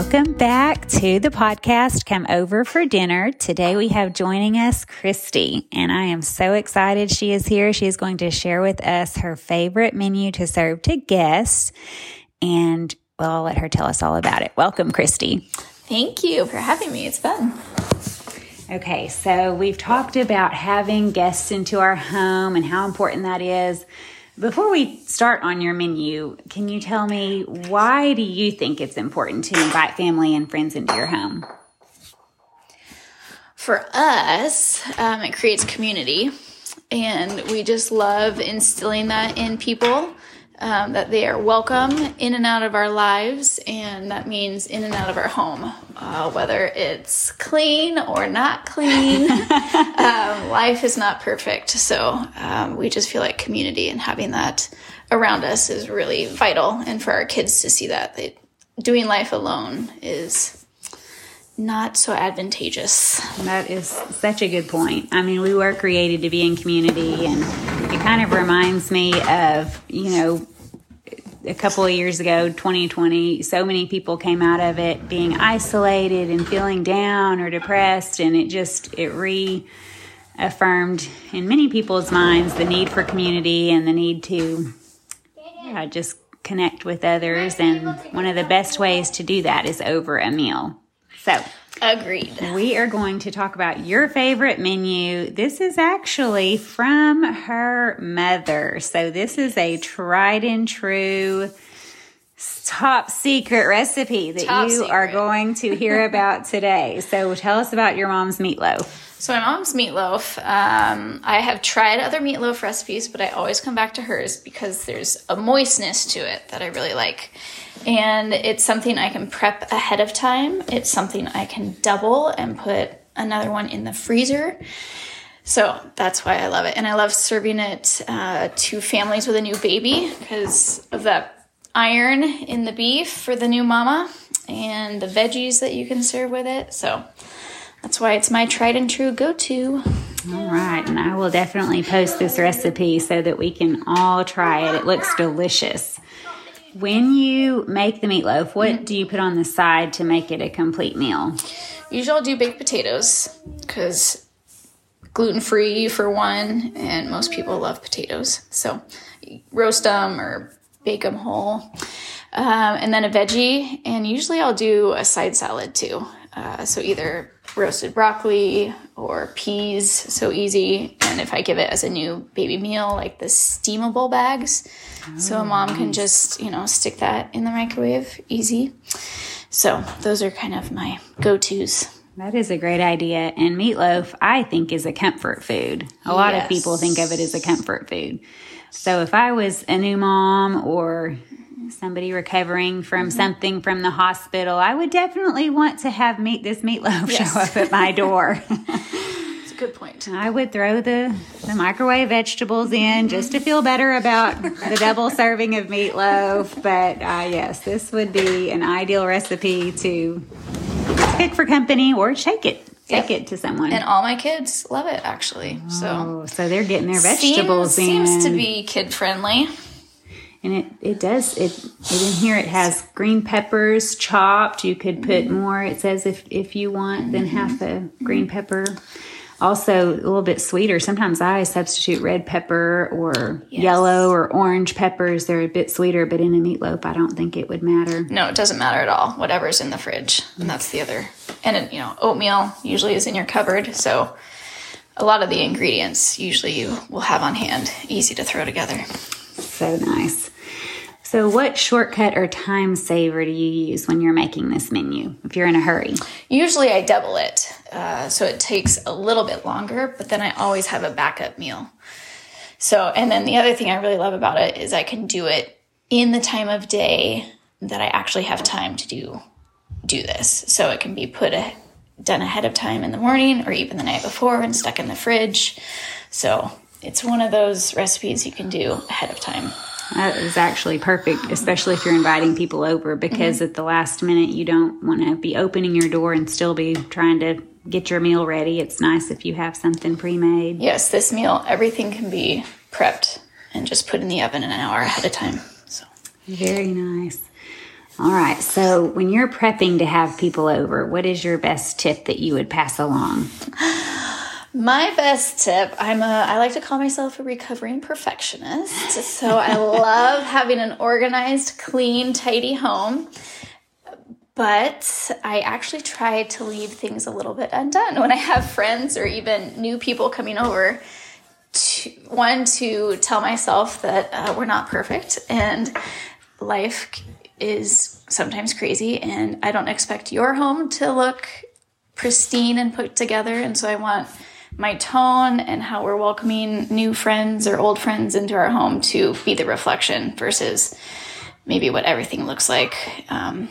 Welcome back to the podcast. Come over for dinner. Today we have joining us Kristy, and I am so excited she is here. She is going to share with us her favorite menu to serve to guests, and well, I'll let her tell us all about it. Welcome, Kristy. Thank you for having me. It's fun. Okay, so we've talked about having guests into our home and how important that is. Before we start on your menu, can you tell me why do you think it's important to invite family and friends into your home? For us, um, it creates community, and we just love instilling that in people um, that they are welcome in and out of our lives, and that means in and out of our home, uh, whether it's clean or not clean. um, life is not perfect, so um, we just feel like community and having that around us is really vital, and for our kids to see that they, doing life alone is not so advantageous. That is such a good point. I mean, we were created to be in community, and it kind of reminds me of, you know, a couple of years ago, 2020, so many people came out of it being isolated and feeling down or depressed, and it just, it reaffirmed in many people's minds the need for community and the need to just connect with others. And one of the best ways to do that is over a meal. So, Agreed. we are going to talk about your favorite menu. This is actually from her mother. So, this is a tried and true top secret recipe that Top you secret. are going to hear about today. So, tell us about your mom's meatloaf. So my mom's meatloaf. Um, I have tried other meatloaf recipes, but I always come back to hers because there's a moistness to it that I really like, and it's something I can prep ahead of time. It's something I can double and put another one in the freezer. So that's why I love it, and I love serving it uh, to families with a new baby because of that iron in the beef for the new mama and the veggies that you can serve with it. So. That's why it's my tried and true go to. All right, and I will definitely post this recipe so that we can all try it. It looks delicious. When you make the meatloaf, what do you put on the side to make it a complete meal? Usually I'll do baked potatoes because gluten free for one, and most people love potatoes. So roast them or bake them whole. Um, and then a veggie, and usually I'll do a side salad too. Uh, so either roasted broccoli or peas, so easy. And if I give it as a new baby meal, like the steamable bags, so a mom can just, you know, stick that in the microwave, easy. So those are kind of my go tos. That is a great idea. And meatloaf, I think, is a comfort food. A lot of people think of it as a comfort food. So if I was a new mom or somebody recovering from Mm-hmm. something from the hospital, I would definitely want to have meat this meatloaf Yes. show up at my door. It's a good point. I would throw the, the microwave vegetables in just to feel better about the double serving of meatloaf. But uh, yes, this would be an ideal recipe to cook for company or shake it. Take Yep. it to someone. And all my kids love it actually. So oh, so they're getting their vegetables seems, in. seems to be kid friendly. And it, it does it, it in here it has green peppers chopped. You could put Mm-hmm. more. It says if if you want, then half a green pepper. Also a little bit sweeter. Sometimes I substitute red pepper or Yes. yellow or orange peppers. They're a bit sweeter, but in a meatloaf I don't think it would matter. No, it doesn't matter at all. Whatever's in the fridge, and that's the other. And you know, oatmeal usually is in your cupboard, so a lot of the ingredients usually you will have on hand, easy to throw together. So nice. So what shortcut or time saver do you use when you're making this menu if you're in a hurry? Usually I double it, uh, so it takes a little bit longer, but then I always have a backup meal. So, and then the other thing I really love about it is I can do it in the time of day that I actually have time to do do this. So it can be put a, done ahead of time in the morning or even the night before and stuck in the fridge. So it's one of those recipes you can do ahead of time. That is actually perfect, especially if you're inviting people over, because Mm-hmm. at the last minute you don't want to be opening your door and still be trying to get your meal ready. It's nice if you have something pre made. Yes, this meal, everything can be prepped and just put in the oven an hour ahead of time. So Very nice. All right. So when you're prepping to have people over, what is your best tip that you would pass along? My best tip, I'm a I like to call myself a recovering perfectionist. So I love having an organized, clean, tidy home. But I actually try to leave things a little bit undone when I have friends or even new people coming over. To, one to tell myself that uh, we're not perfect and life is sometimes crazy and I don't expect your home to look pristine and put together and so I want my tone and how we're welcoming new friends or old friends into our home to be the reflection versus maybe what everything looks like um,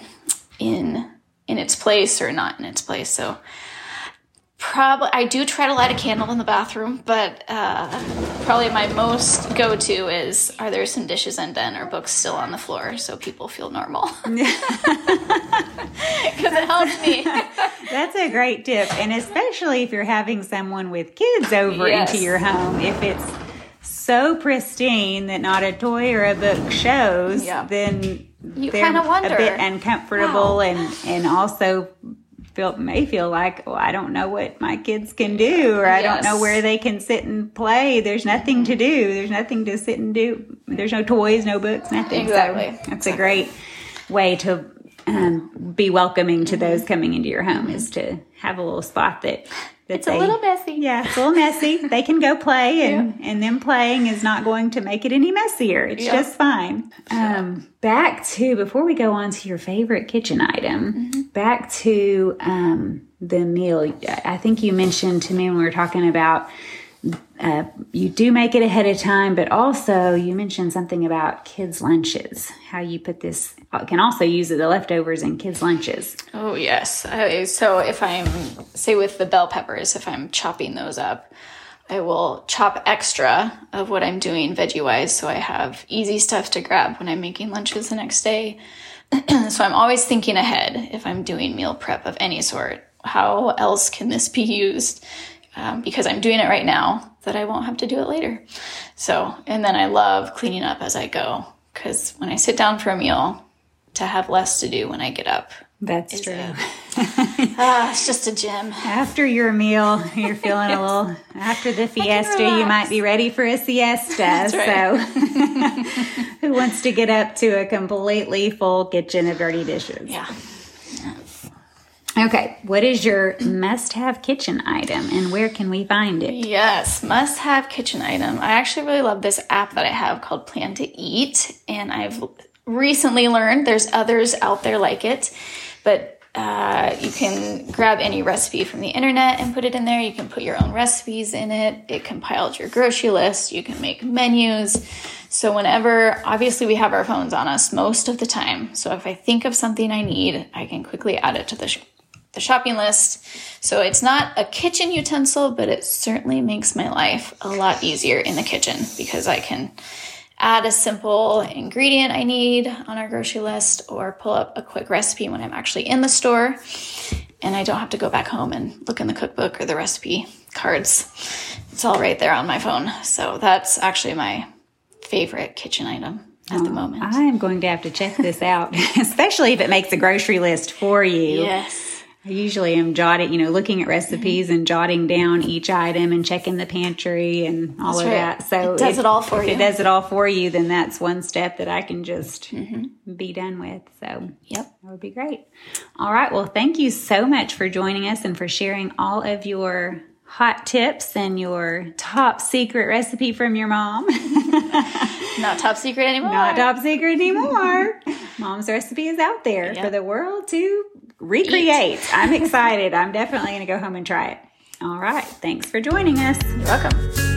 in in its place or not in its place. So probably I do try to light a candle in the bathroom, but uh, probably my most go to is are there some dishes undone or books still on the floor so people feel normal because it helps me. That's a great tip, and especially if you're having someone with kids over Yes. into your home, if it's so pristine that not a toy or a book shows, Yeah. then You they're kinda wonder. a bit uncomfortable Wow. and and also feel may feel like oh I don't know what my kids can do or I don't know where they can sit and play. There's nothing to mm-hmm. do. There's nothing to sit and do. There's no toys, no books, nothing. So Exactly. that's a great way to um, be welcoming to those coming into your home is to have a little spot that that It's a little messy. Yeah, it's a little messy. they can go play, and and them playing is not going to make it any messier. It's Yeah. just fine. Um, back to before we go on to your favorite kitchen item. Mm-hmm. Back to um, the meal. I think you mentioned to me when we were talking about uh, you do make it ahead of time, but also you mentioned something about kids' lunches. How you put this can also use the leftovers in kids' lunches. Oh yes. Uh, so if I'm say with the bell peppers, if I'm chopping those up, I will chop extra of what I'm doing veggie wise, so I have easy stuff to grab when I'm making lunches the next day. so I'm always thinking ahead if I'm doing meal prep of any sort. How else can this be used? Um, because I'm doing it right now, that I won't have to do it later. So, and then I love cleaning up as I go because when I sit down for a meal, to have less to do when I get up That's true. Ah, it's just a gym. After your meal, you're feeling a little. After the fiesta, you might be ready for a siesta. So, who wants to get up to a completely full kitchen of dirty dishes? Yeah. Okay, what is your must-have kitchen item, and where can we find it? Yes, must have kitchen item. I actually really love this app that I have called Plan to Eat, and I've recently learned there's others out there like it, but uh, you can grab any recipe from the internet and put it in there. You can put your own recipes in it. It compiles your grocery list. You can make menus. So whenever, obviously, we have our phones on us most of the time. So if I think of something I need, I can quickly add it to the the shopping list. So it's not a kitchen utensil, but it certainly makes my life a lot easier in the kitchen because I can add a simple ingredient I need on our grocery list or pull up a quick recipe when I'm actually in the store. And I don't have to go back home and look in the cookbook or the recipe cards. It's all right there on my phone. So that's actually my favorite kitchen item at the oh, moment. I am going to have to check this out, especially if it makes a grocery list for you. yes. I usually am jotting, you know, looking at recipes and jotting down each item and checking the pantry and all That's of right. that. So It does if- it all for if you. it does it all for you, then that's one step that I can just Mm-hmm. be done with. So Yep. that would be great. All right. Well, thank you so much for joining us and for sharing all of your hot tips and your top secret recipe from your mom. Not top secret anymore. Not top secret anymore. Mom's recipe is out there for the world to recreate. I'm excited. I'm definitely going to go home and try it. All right. Thanks for joining us. You're welcome.